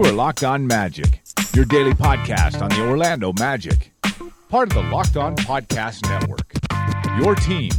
You are Locked On Magic, your daily podcast on the Orlando Magic, part of the Locked On Podcast Network. Your team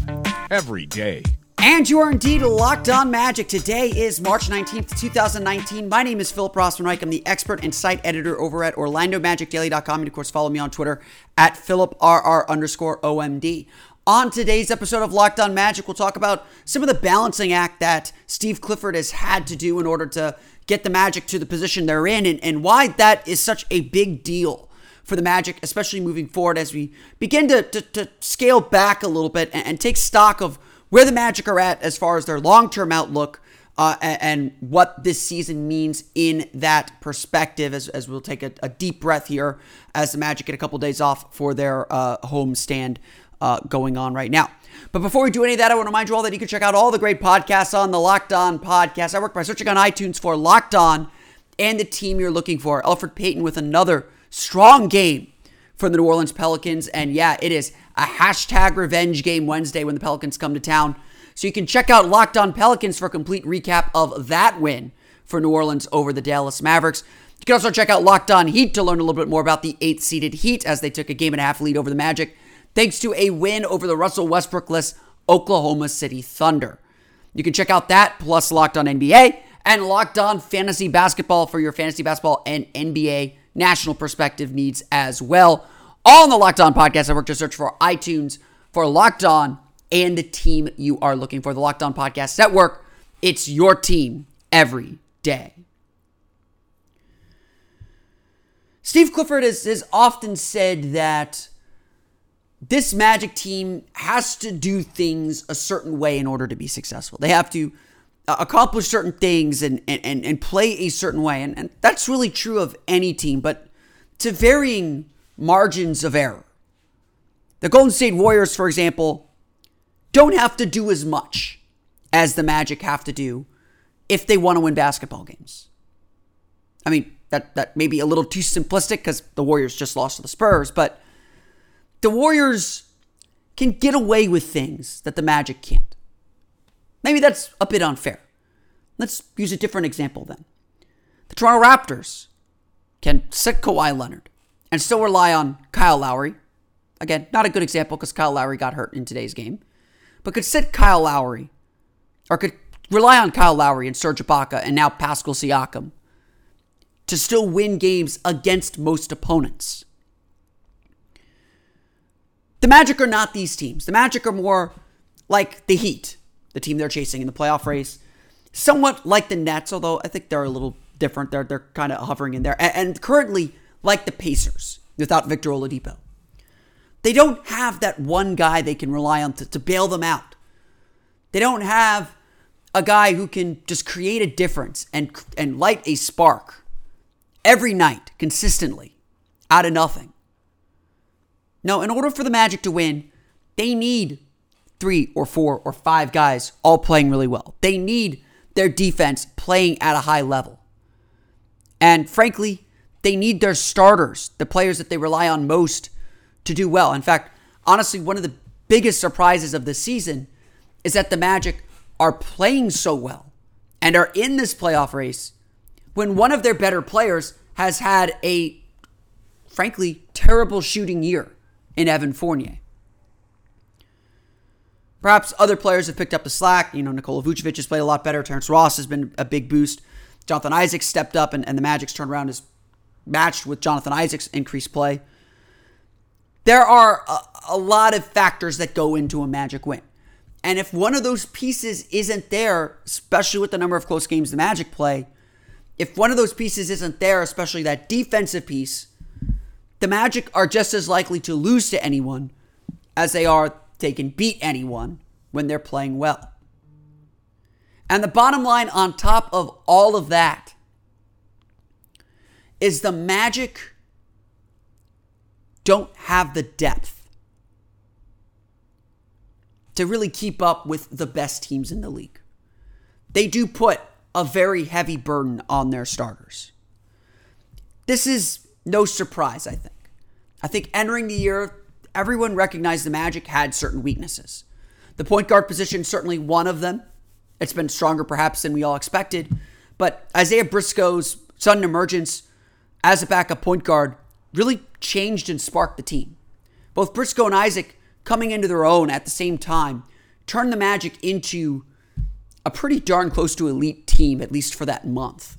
every day. And you are indeed locked on magic. Today is March 19th, 2019. My name is Philip Rossman-Reich. I'm the expert and site editor over at OrlandoMagicDaily.com. And of course, follow me on Twitter at PhilipRR underscore OMD. On today's episode of Locked On Magic, we'll talk about some of the balancing act that Steve Clifford has had to do in order to get the Magic to the position they're in and, and why that is such a big deal for the Magic, especially moving forward as we begin to, to, to scale back a little bit and, and take stock of – where the Magic are at as far as their long term outlook uh, and, what this season means in that perspective, as, as we'll take a, a, deep breath here as the Magic get a couple days off for their uh, home stand uh, going on right now. But before we do any of that, I want to remind you all that you can check out all the great podcasts on the Locked On Podcast. I work by searching on iTunes for Locked On and the team you're looking for. Elfrid Payton with another strong game for the New Orleans Pelicans. And yeah, it is a hashtag revenge game Wednesday when the Pelicans come to town. So you can check out Locked On Pelicans for a complete recap of that win for New Orleans over the Dallas Mavericks. You can also check out Locked On Heat to learn a little bit more about the eighth seeded Heat as they took a game and a half lead over the Magic, thanks to a win over the Russell Westbrookless Oklahoma City Thunder. You can check out that plus Locked On NBA and Locked On Fantasy Basketball for your fantasy basketball and NBA national perspective needs as well all on the Locked On Podcast Network. Just search for iTunes for Locked On and the team you are looking for. The Locked On Podcast Network. It's your team every day. Steve Clifford has, has often said that this Magic team has to do things a certain way in order to be successful. They have to uh, accomplish certain things and, and, and play a certain way. And, and that's really true of any team, but to varying margins of error. The Golden State Warriors, for example, don't have to do as much as the Magic have to do if they want to win basketball games. I mean, that, that may be a little too simplistic because the Warriors just lost to the Spurs, but the Warriors can get away with things that the Magic can't. Maybe that's a bit unfair. Let's use a different example then. The Toronto Raptors can sit Kawhi Leonard and still rely on Kyle Lowry. Again, not a good example because Kyle Lowry got hurt in today's game, but could sit Kyle Lowry or could rely on Kyle Lowry and Serge Ibaka and now Pascal Siakam to still win games against most opponents. The Magic are not these teams. The Magic are more like the Heat, the team they're chasing in the playoff race. Somewhat like the Nets, although I think they're a little different. They're, they're kind of hovering in there. And, and currently, like the Pacers without Victor Oladipo. They don't have that one guy they can rely on to, to bail them out. They don't have a guy who can just create a difference and, and light a spark every night consistently out of nothing. No, in order for the Magic to win, they need three or four or five guys all playing really well. They need their defense playing at a high level. And frankly, they need their starters, the players that they rely on most to do well. In fact, honestly, one of the biggest surprises of the season is that the Magic are playing so well and are in this playoff race when one of their better players has had a, frankly, terrible shooting year in Evan Fournier. Perhaps other players have picked up the slack. You know, Nikola Vucevic has played a lot better. Terrence Ross has been a big boost. Jonathan Isaac stepped up, and, and the Magic's turned around his matched with Jonathan Isaac's increased play. There are a, a lot of factors that go into a Magic win. And if one of those pieces isn't there, especially with the number of close games the Magic play, if one of those pieces isn't there, especially that defensive piece, the Magic are just as likely to lose to anyone as they are they can beat anyone when they're playing well. And the bottom line on top of all of that is the Magic don't have the depth to really keep up with the best teams in the league. They do put a very heavy burden on their starters. This is no surprise, I think. I think entering the year, everyone recognized the Magic had certain weaknesses. The point guard position, certainly one of them. It's been stronger perhaps than we all expected. But Isaiah Briscoe's sudden emergence as a backup point guard really changed and sparked the team. Both Briscoe and Isaac coming into their own at the same time turned the Magic into a pretty darn close to elite team, at least for that month.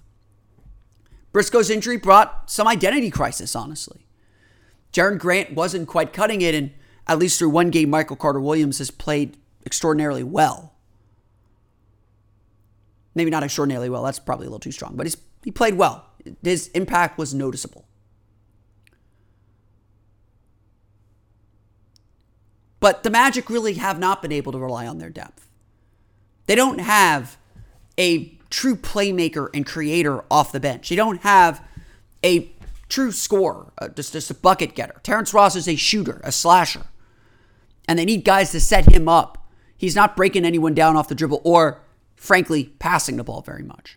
Briscoe's injury brought some identity crisis, honestly. Jerian Grant wasn't quite cutting it, and at least through one game, Michael Carter Williams has played extraordinarily well. Maybe not extraordinarily well, that's probably a little too strong, but he played well. His impact was noticeable. But the Magic really have not been able to rely on their depth. They don't have a true playmaker and creator off the bench. They don't have a true scorer, uh, just, just a bucket getter. Terrence Ross is a shooter, a slasher. And they need guys to set him up. He's not breaking anyone down off the dribble or, frankly, passing the ball very much.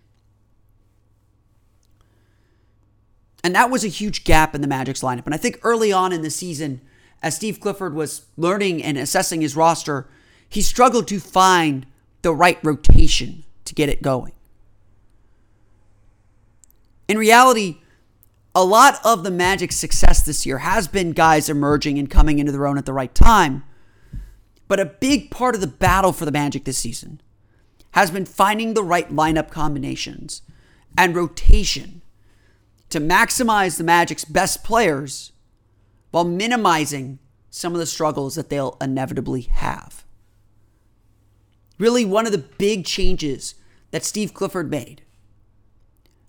And that was a huge gap in the Magic's lineup. And I think early on in the season, as Steve Clifford was learning and assessing his roster, he struggled to find the right rotation to get it going. In reality, a lot of the Magic's success this year has been guys emerging and coming into their own at the right time. But a big part of the battle for the Magic this season has been finding the right lineup combinations and rotation to maximize the Magic's best players while minimizing some of the struggles that they'll inevitably have. Really, one of the big changes that Steve Clifford made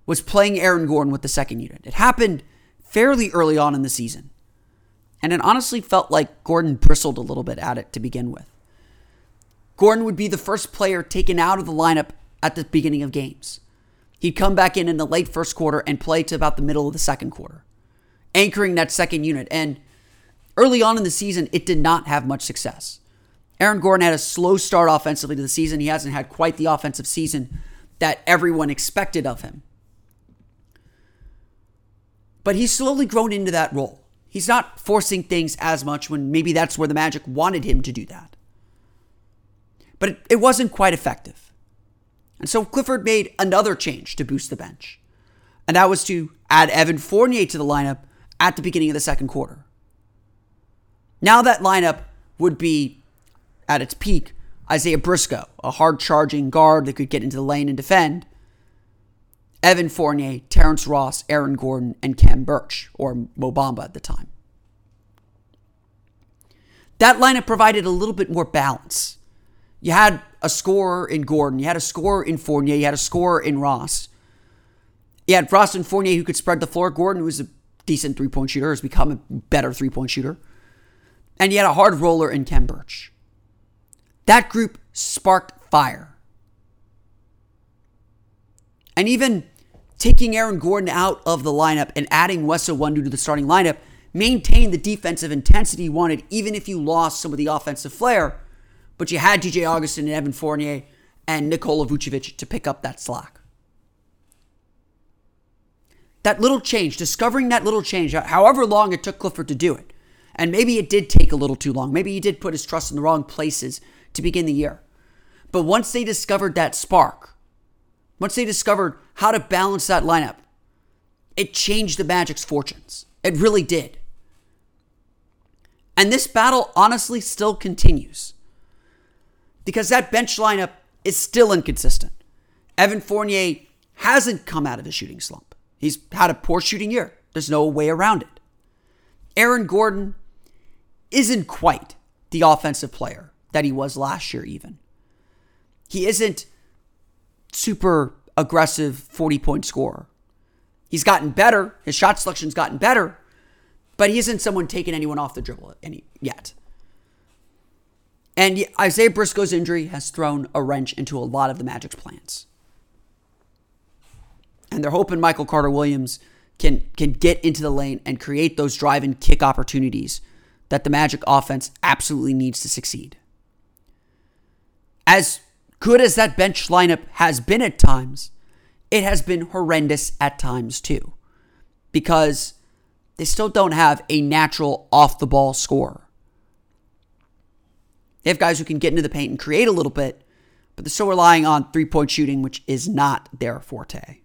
was playing Aaron Gordon with the second unit. It happened fairly early on in the season. And it honestly felt like Gordon bristled a little bit at it to begin with. Gordon would be the first player taken out of the lineup at the beginning of games. He'd come back in in the late first quarter and play to about the middle of the second quarter anchoring that second unit. And early on in the season, it did not have much success. Aaron Gordon had a slow start offensively to the season. He hasn't had quite the offensive season that everyone expected of him. But he's slowly grown into that role. He's not forcing things as much when maybe that's where the Magic wanted him to do that. But it, it wasn't quite effective. And so Clifford made another change to boost the bench. And that was to add Evan Fournier to the lineup at the beginning of the second quarter. Now that lineup would be at its peak Isaiah Briscoe, a hard charging guard that could get into the lane and defend. Evan Fournier, Terrence Ross, Aaron Gordon, and Khem Birch, or Mo Bamba at the time. That lineup provided a little bit more balance. You had a scorer in Gordon, you had a scorer in Fournier, you had a scorer in Ross. You had Ross and Fournier who could spread the floor. Gordon was a decent three point shooter, has become a better three point shooter. And he had a hard roller in Khem Birch. That group sparked fire. And even taking Aaron Gordon out of the lineup and adding Wes Iwundu to the starting lineup maintained the defensive intensity you wanted, even if you lost some of the offensive flair. But you had DJ Augustin and Evan Fournier and Nikola Vucevic to pick up that slack that little change, discovering that little change, however long it took Clifford to do it. And maybe it did take a little too long. Maybe he did put his trust in the wrong places to begin the year. But once they discovered that spark, once they discovered how to balance that lineup, it changed the Magic's fortunes. It really did. And this battle honestly still continues because that bench lineup is still inconsistent. Evan Fournier hasn't come out of his shooting slump. He's had a poor shooting year. There's no way around it. Aaron Gordon isn't quite the offensive player that he was last year, even. He isn't super aggressive 40 point scorer. He's gotten better. His shot selection's gotten better, but he isn't someone taking anyone off the dribble any, yet. And Isaiah Briscoe's injury has thrown a wrench into a lot of the Magic's plans and they're hoping Michael Carter Williams can can get into the lane and create those drive and kick opportunities that the Magic offense absolutely needs to succeed. As good as that bench lineup has been at times, it has been horrendous at times too. Because they still don't have a natural off the ball scorer. They have guys who can get into the paint and create a little bit, but they're still relying on three point shooting, which is not their forte.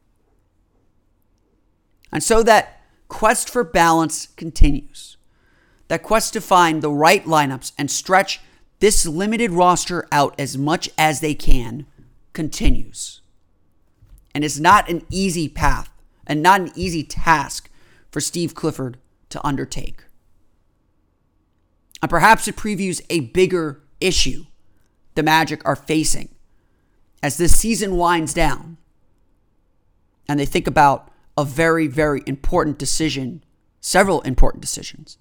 And so that quest for balance continues. That quest to find the right lineups and stretch this limited roster out as much as they can continues. And it's not an easy path and not an easy task for Steve Clifford to undertake. And perhaps it previews a bigger issue the Magic are facing as this season winds down and they think about a very, very important decision, several important decisions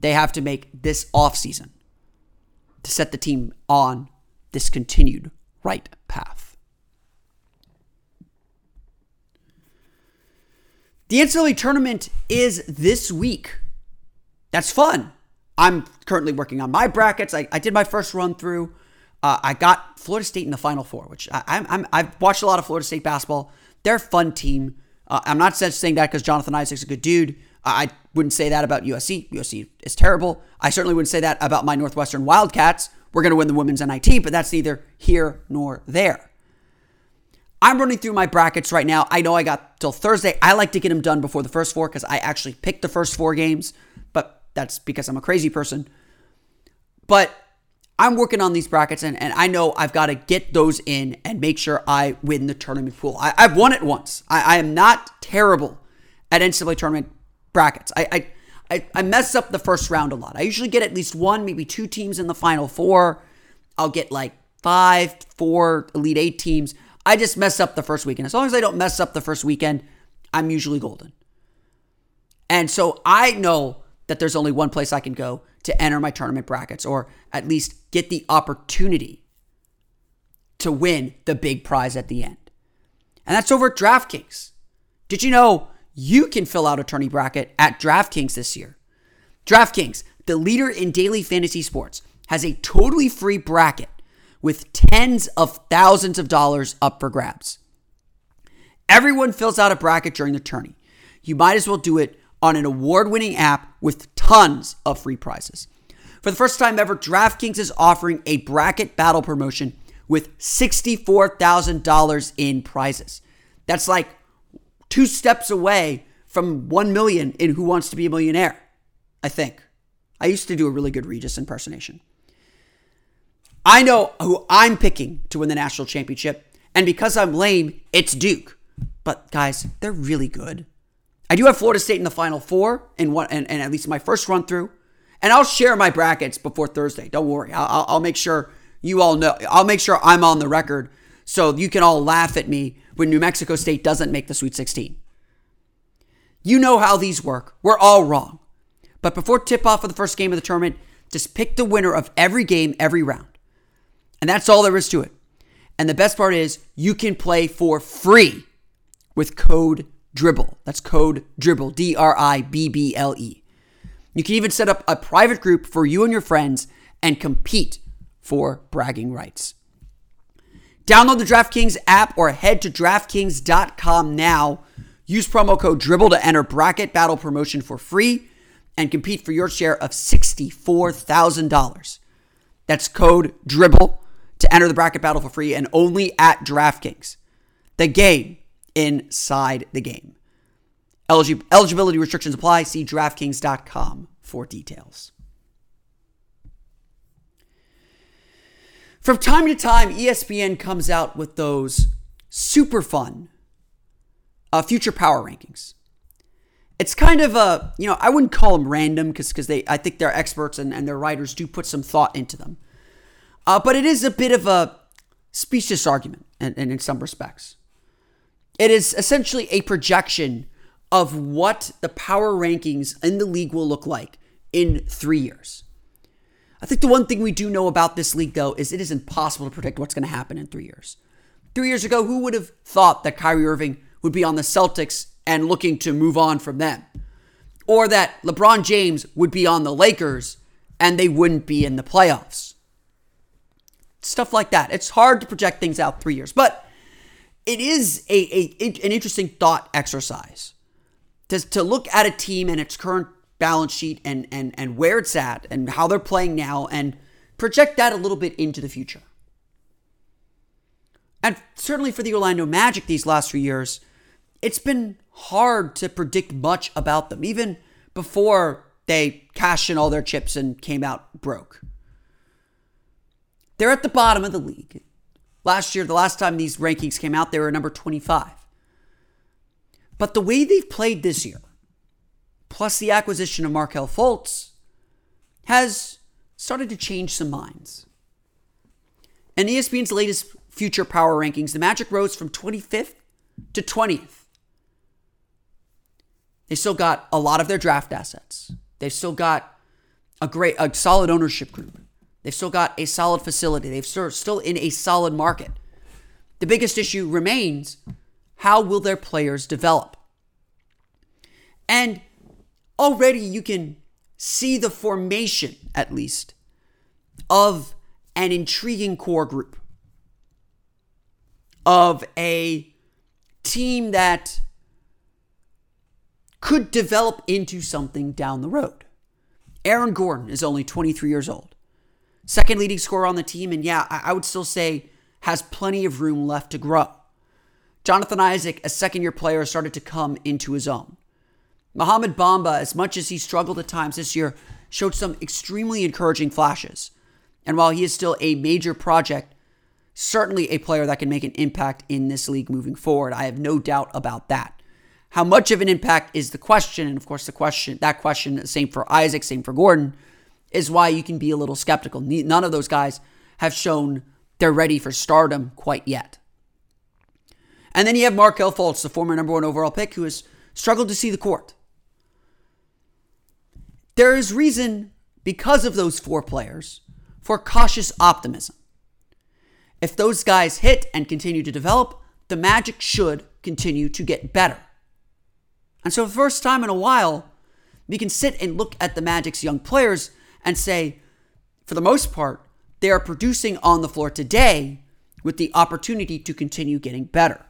they have to make this offseason to set the team on this continued right path. The NCAA tournament is this week. That's fun. I'm currently working on my brackets. I, I did my first run through. Uh, I got Florida State in the Final Four, which I, I'm, i have watched a lot of Florida State basketball. They're a fun team. Uh, I'm not saying that because Jonathan Isaac's a good dude. I wouldn't say that about USC. USC is terrible. I certainly wouldn't say that about my Northwestern Wildcats. We're going to win the women's NIT, but that's neither here nor there. I'm running through my brackets right now. I know I got till Thursday. I like to get them done before the first four because I actually picked the first four games, but that's because I'm a crazy person. But I'm working on these brackets and, and I know I've got to get those in and make sure I win the tournament pool. I, have won it once. I, I, am not terrible at NCAA tournament brackets. I, I I, I mess up the first round a lot. I usually get at least one, maybe two teams in the final four. I'll get like five, four Elite Eight teams. I just mess up the first weekend. As long as I don't mess up the first weekend, I'm usually golden. And so I know that there's only one place I can go to enter my tournament brackets or at least get the opportunity to win the big prize at the end. And that's over at DraftKings. Did you know you can fill out a tourney bracket at DraftKings this year? DraftKings, the leader in daily fantasy sports, has a totally free bracket with tens of thousands of dollars up for grabs. Everyone fills out a bracket during the tourney. You might as well do it on an award winning app with tons of free prizes. For the first time ever, DraftKings is offering a bracket battle promotion with $64,000 in prizes. That's like two steps away from 1 million in Who Wants to Be a Millionaire, I think. I used to do a really good Regis impersonation. I know who I'm picking to win the national championship, and because I'm lame, it's Duke. But guys, they're really good. I do have Florida State in the Final Four, and one, and, and at least my first run through. And I'll share my brackets before Thursday. Don't worry. I'll, I'll make sure you all know. I'll make sure I'm on the record so you can all laugh at me when New Mexico State doesn't make the Sweet 16. You know how these work. We're all wrong. But before tip off of the first game of the tournament, just pick the winner of every game, every round. And that's all there is to it. And the best part is you can play for free with code DRIBBLE. That's code DRIBBLE, D R I B B L E. You can even set up a private group for you and your friends and compete for bragging rights. Download the DraftKings app or head to DraftKings.com now. Use promo code DRIBBLE to enter Bracket Battle promotion for free and compete for your share of $64,000. That's code DRIBBLE to enter the Bracket Battle for free and only at DraftKings. The game inside the game. Eligibility restrictions apply. See DraftKings.com for details. From time to time, ESPN comes out with those super fun uh, future power rankings. It's kind of a, you know, I wouldn't call them random because because they, I think they're experts and, and their writers do put some thought into them. Uh, but it is a bit of a specious argument and in some respects. It is essentially a projection of what the power rankings in the league will look like in three years. I think the one thing we do know about this league, though, is it is impossible to predict what's going to happen in three years. Three years ago, who would have thought that Kyrie Irving would be on the Celtics and looking to move on from them? Or that LeBron James would be on the Lakers and they wouldn't be in the playoffs? Stuff like that. It's hard to project things out three years, but it is a, a an interesting thought exercise to, to look at a team and its current balance sheet and and and where it's at and how they're playing now and project that a little bit into the future. And certainly for the Orlando Magic these last few years, it's been hard to predict much about them, even before they cashed in all their chips and came out broke. They're at the bottom of the league. Last year, the last time these rankings came out, they were number 25. But the way they've played this year, plus the acquisition of Markelle Fultz, has started to change some minds. In ESPN's latest future power rankings, the Magic rose from 25th to 20th. They still got a lot of their draft assets. They've still got a great, a solid ownership group. They've still got a solid facility. They've still in a solid market. The biggest issue remains how will their players develop? And already you can see the formation, at least, of an intriguing core group, of a team that could develop into something down the road. Aaron Gordon is only 23 years old, second leading scorer on the team, and yeah, I would still say has plenty of room left to grow. Jonathan Isaac, a second year player, started to come into his own. Mohamed Bamba, as much as he struggled at times this year, showed some extremely encouraging flashes. And while he is still a major project, certainly a player that can make an impact in this league moving forward. I have no doubt about that. How much of an impact is the question? And of course, the question, that question, same for Isaac, same for Gordon, is why you can be a little skeptical. None of those guys have shown they're ready for stardom quite yet. And then you have Markelle Fultz, the former number one overall pick, who has struggled to see the court. There is reason, because of those four players, for cautious optimism. If those guys hit and continue to develop, the Magic should continue to get better. And so, for the first time in a while, we can sit and look at the Magic's young players and say, for the most part, they are producing on the floor today with the opportunity to continue getting better.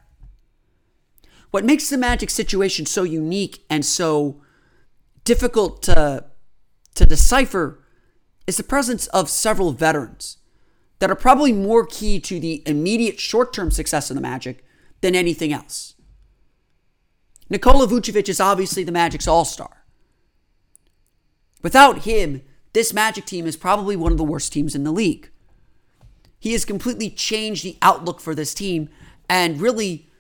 What makes the Magic situation so unique and so difficult to, to decipher is the presence of several veterans that are probably more key to the immediate short term success of the Magic than anything else. Nikola Vucevic is obviously the Magic's all star. Without him, this Magic team is probably one of the worst teams in the league. He has completely changed the outlook for this team and really,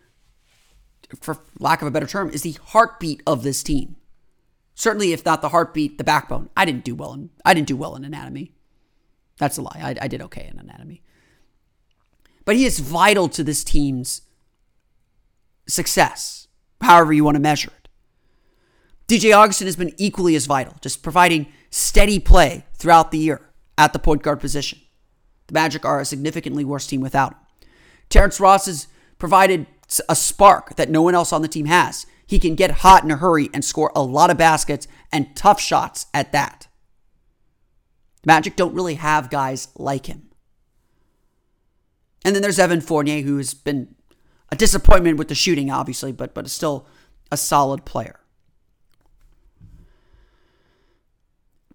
for lack of a better term, is the heartbeat of this team. Certainly, if not the heartbeat, the backbone. I didn't do well in I didn't do well in anatomy. That's a lie. I, I did okay in anatomy. But he is vital to this team's success, however you want to measure it. DJ Augustin has been equally as vital, just providing steady play throughout the year at the point guard position. The Magic are a significantly worse team without him. Terrence Ross has provided a spark that no one else on the team has. He can get hot in a hurry and score a lot of baskets and tough shots at that. Magic don't really have guys like him. And then there's Evan Fournier, who has been a disappointment with the shooting, obviously, but but is still a solid player.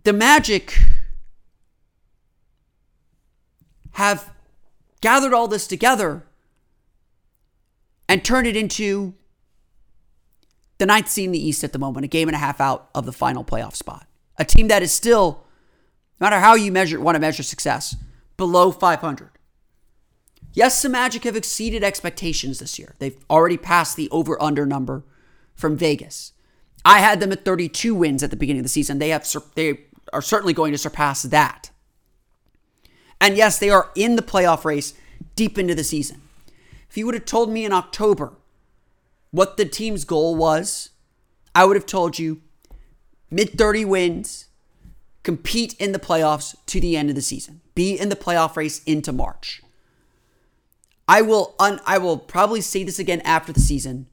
The Magic have gathered all this together and turned it into the ninth seed in the East at the moment, a game and a half out of the final playoff spot. A team that is still no matter how you measure want to measure success, below 500. Yes, the Magic have exceeded expectations this year. They've already passed the over under number from Vegas. I had them at 32 wins at the beginning of the season. They have they are certainly going to surpass that. And yes, they are in the playoff race deep into the season. If you would have told me in October what the team's goal was, I would have told you mid 30 wins, compete in the playoffs to the end of the season, be in the playoff race into March. I will un- I will probably say this again after the season.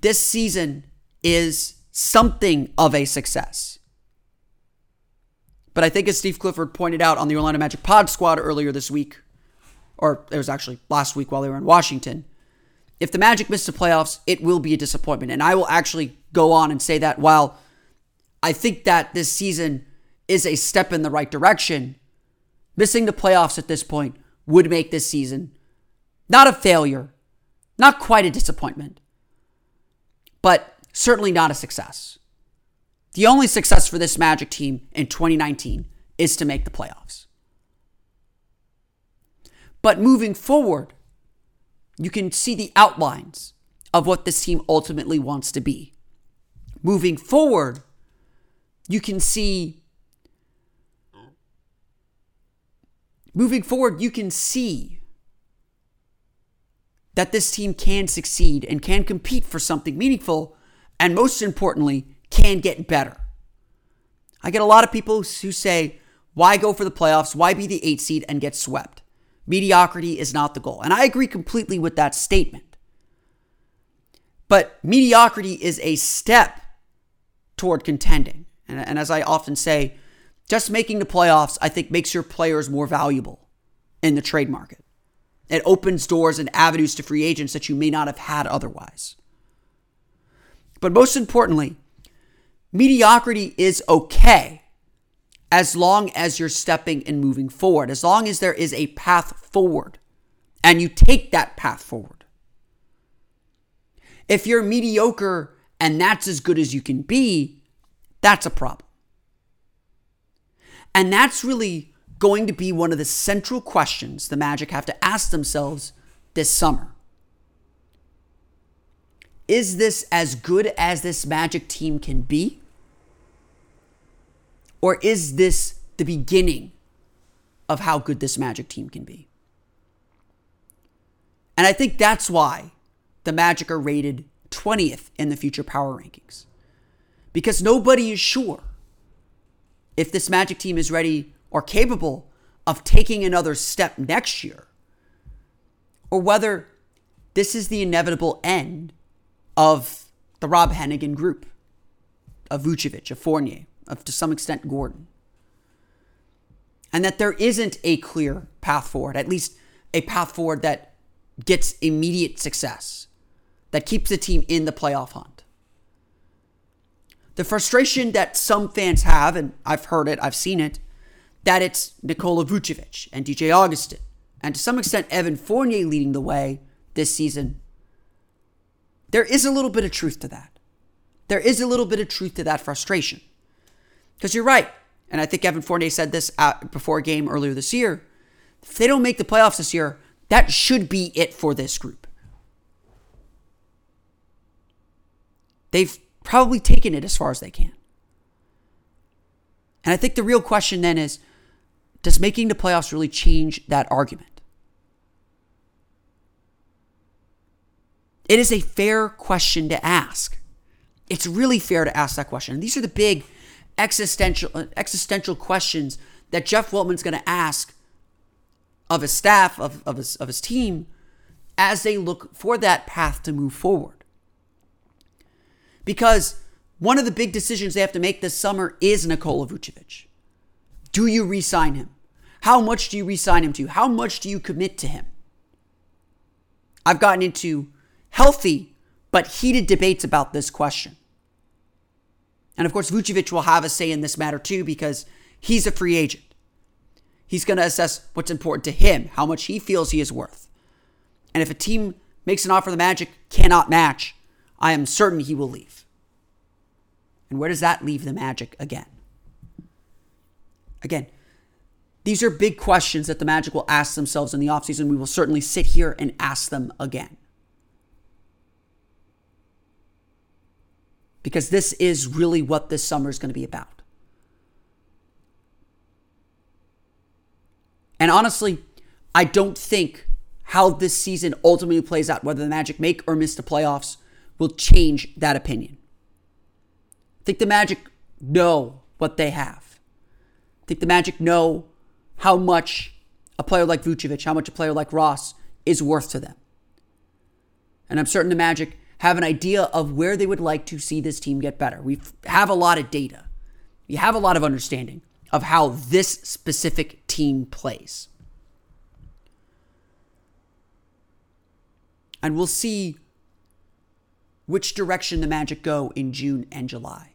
This season is something of a success. But I think as Steve Clifford pointed out on the Orlando Magic Pod Squad earlier this week, or it was actually last week while they were in Washington, if the Magic miss the playoffs, it will be a disappointment. And I will actually go on and say that while I think that this season is a step in the right direction. Missing the playoffs at this point would make this season not a failure, not quite a disappointment, but certainly not a success. The only success for this Magic team in 2019 is to make the playoffs. But moving forward, you can see the outlines of what this team ultimately wants to be. Moving forward, you can see moving forward, you can see that this team can succeed and can compete for something meaningful, and most importantly, can get better. I get a lot of people who say, why go for the playoffs? Why be the eight seed and get swept? Mediocrity is not the goal. And I agree completely with that statement. But mediocrity is a step toward contending. And, and as I often say, just making the playoffs, I think, makes your players more valuable in the trade market. It opens doors and avenues to free agents that you may not have had otherwise. But most importantly, mediocrity is okay as long as you're stepping and moving forward, as long as there is a path forward and you take that path forward. If you're mediocre and that's as good as you can be, that's a problem. And that's really going to be one of the central questions the Magic have to ask themselves this summer. Is this as good as this Magic team can be? Or is this the beginning of how good this Magic team can be? And I think that's why the Magic are rated 20th in the future power rankings. Because nobody is sure if this Magic team is ready or capable of taking another step next year, or whether this is the inevitable end of the Rob Hennigan group, of Vucevic, of Fournier, of to some extent Gordon. And that there isn't a clear path forward, at least a path forward that gets immediate success, that keeps the team in the playoff hunt. The frustration that some fans have, and I've heard it, I've seen it, that it's Nikola Vucevic and DJ Augustin, and to some extent Evan Fournier leading the way this season. There is a little bit of truth to that. There is a little bit of truth to that frustration. Because you're right. And I think Evan Fournier said this before a game earlier this year. If they don't make the playoffs this year, that should be it for this group. They've probably taken it as far as they can. And I think the real question then is does making the playoffs really change that argument? It is a fair question to ask. It's really fair to ask that question. And these are the big existential existential questions that Jeff Weltman's going to ask of his staff, of, of, his, of his team, as they look for that path to move forward. Because one of the big decisions they have to make this summer is Nikola Vucevic. Do you re sign him? How much do you re sign him to? How much do you commit to him? I've gotten into healthy but heated debates about this question. And of course, Vucevic will have a say in this matter too because he's a free agent. He's going to assess what's important to him, how much he feels he is worth. And if a team makes an offer the Magic cannot match, I am certain he will leave. And where does that leave the Magic again? Again, these are big questions that the Magic will ask themselves in the offseason. We will certainly sit here and ask them again. Because this is really what this summer is going to be about. And honestly, I don't think how this season ultimately plays out, whether the Magic make or miss the playoffs, will change that opinion. I think the Magic know what they have. I think the Magic know how much a player like Vucevic, how much a player like Ross is worth to them. And I'm certain the Magic have an idea of where they would like to see this team get better. We have a lot of data. We have a lot of understanding of how this specific team plays. And we'll see which direction the Magic go in June and July.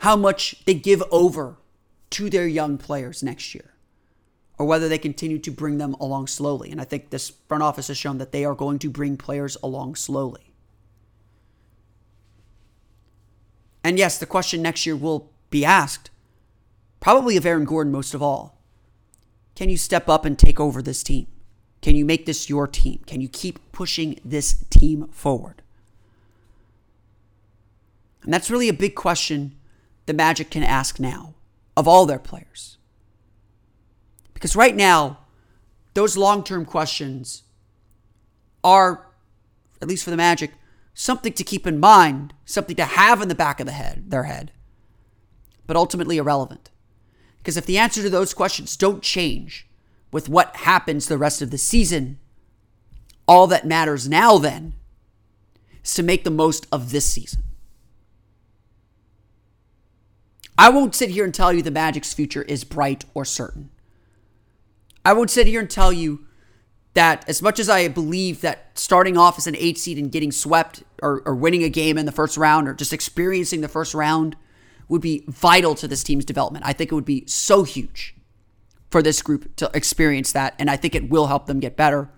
How much they give over to their young players next year or whether they continue to bring them along slowly. And I think this front office has shown that they are going to bring players along slowly. And yes, the question next year will be asked, probably of Aaron Gordon most of all. Can you step up and take over this team? Can you make this your team? Can you keep pushing this team forward? And that's really a big question the Magic can ask now of all their players. Because right now, those long term questions are, at least for the Magic, something to keep in mind, something to have in the back of the head, their head, but ultimately irrelevant. Because if the answer to those questions don't change with what happens the rest of the season, all that matters now then is to make the most of this season. I won't sit here and tell you the Magic's future is bright or certain. I won't sit here and tell you that as much as I believe that starting off as an eight seed and getting swept or, or winning a game in the first round or just experiencing the first round would be vital to this team's development. I think it would be so huge for this group to experience that, and I think it will help them get better.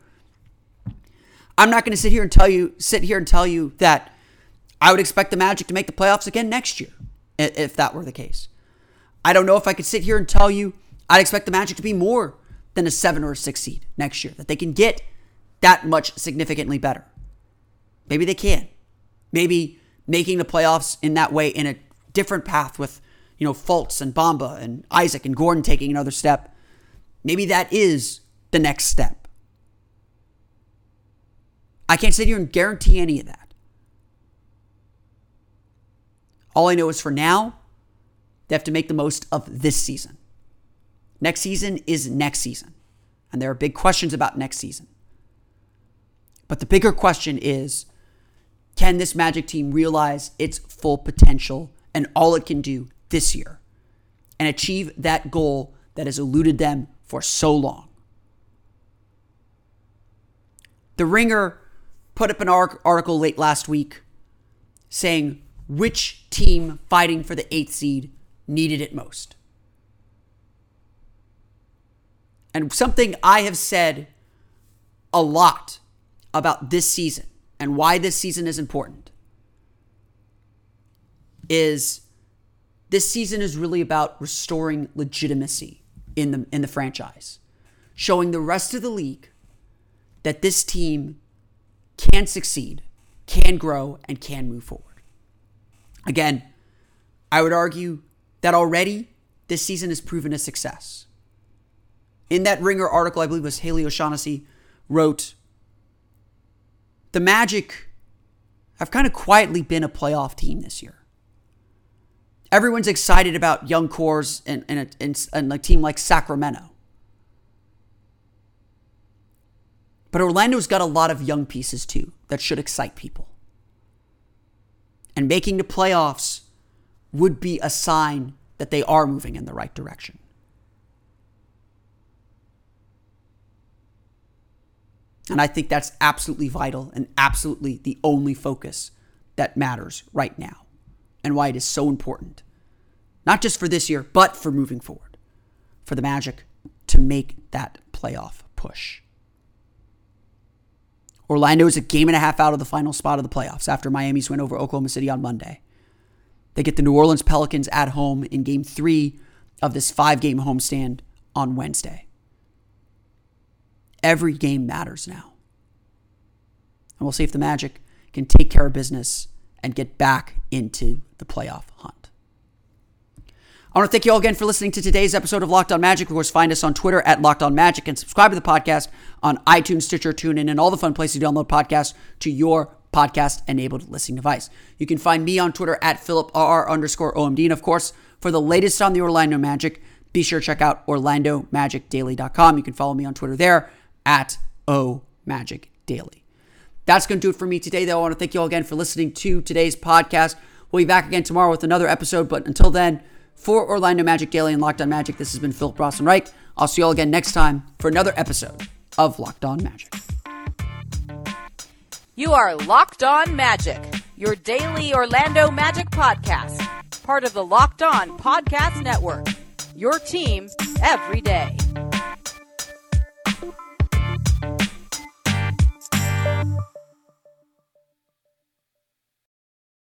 I'm not going to sit here and tell you sit here and tell you that I would expect the Magic to make the playoffs again next year if that were the case. I don't know if I could sit here and tell you I'd expect the Magic to be more than a seven or a six seed next year, that they can get that much significantly better. Maybe they can. Maybe making the playoffs in that way in a different path with, you know, Fultz and Bamba and Isaac and Gordon taking another step. Maybe that is the next step. I can't sit here and guarantee any of that. All I know is for now, they have to make the most of this season. Next season is next season. And there are big questions about next season. But the bigger question is can this Magic team realize its full potential and all it can do this year and achieve that goal that has eluded them for so long? The Ringer put up an article late last week saying which team fighting for the eighth seed needed it most. And something I have said a lot about this season and why this season is important is this season is really about restoring legitimacy in the in the franchise, showing the rest of the league that this team can succeed, can grow, and can move forward. Again, I would argue that already this season has proven a success. In that Ringer article, I believe it was Haley O'Shaughnessy wrote, The Magic have kind of quietly been a playoff team this year. Everyone's excited about young cores and, and, a, and, and a team like Sacramento. But Orlando's got a lot of young pieces too that should excite people. And making the playoffs would be a sign that they are moving in the right direction. And I think that's absolutely vital and absolutely the only focus that matters right now and why it is so important. Not just for this year, but for moving forward, for the Magic to make that playoff push. Orlando is a game and a half out of the final spot of the playoffs after Miami's win over Oklahoma City on Monday. They get the New Orleans Pelicans at home in game three of this five game homestand on Wednesday. Every game matters now. And we'll see if the Magic can take care of business and get back into the playoff hunt. I want to thank you all again for listening to today's episode of Locked On Magic. Of course, find us on Twitter at Locked On Magic and subscribe to the podcast on iTunes, Stitcher, TuneIn, and all the fun places to download podcasts to your podcast enabled listening device. You can find me on Twitter at PhilipRR underscore OMD. And of course, for the latest on the Orlando Magic, be sure to check out OrlandoMagicDaily.com. You can follow me on Twitter there at O Magic Daily. That's going to do it for me today, though. I want to thank you all again for listening to today's podcast. We'll be back again tomorrow with another episode. But until then, for Orlando Magic Daily and Locked On Magic, this has been Philip Rossman-Reich. I'll see you all again next time for another episode of Locked On Magic. You are Locked On Magic, your daily Orlando Magic podcast, part of the Locked On Podcast Network. Your team every day.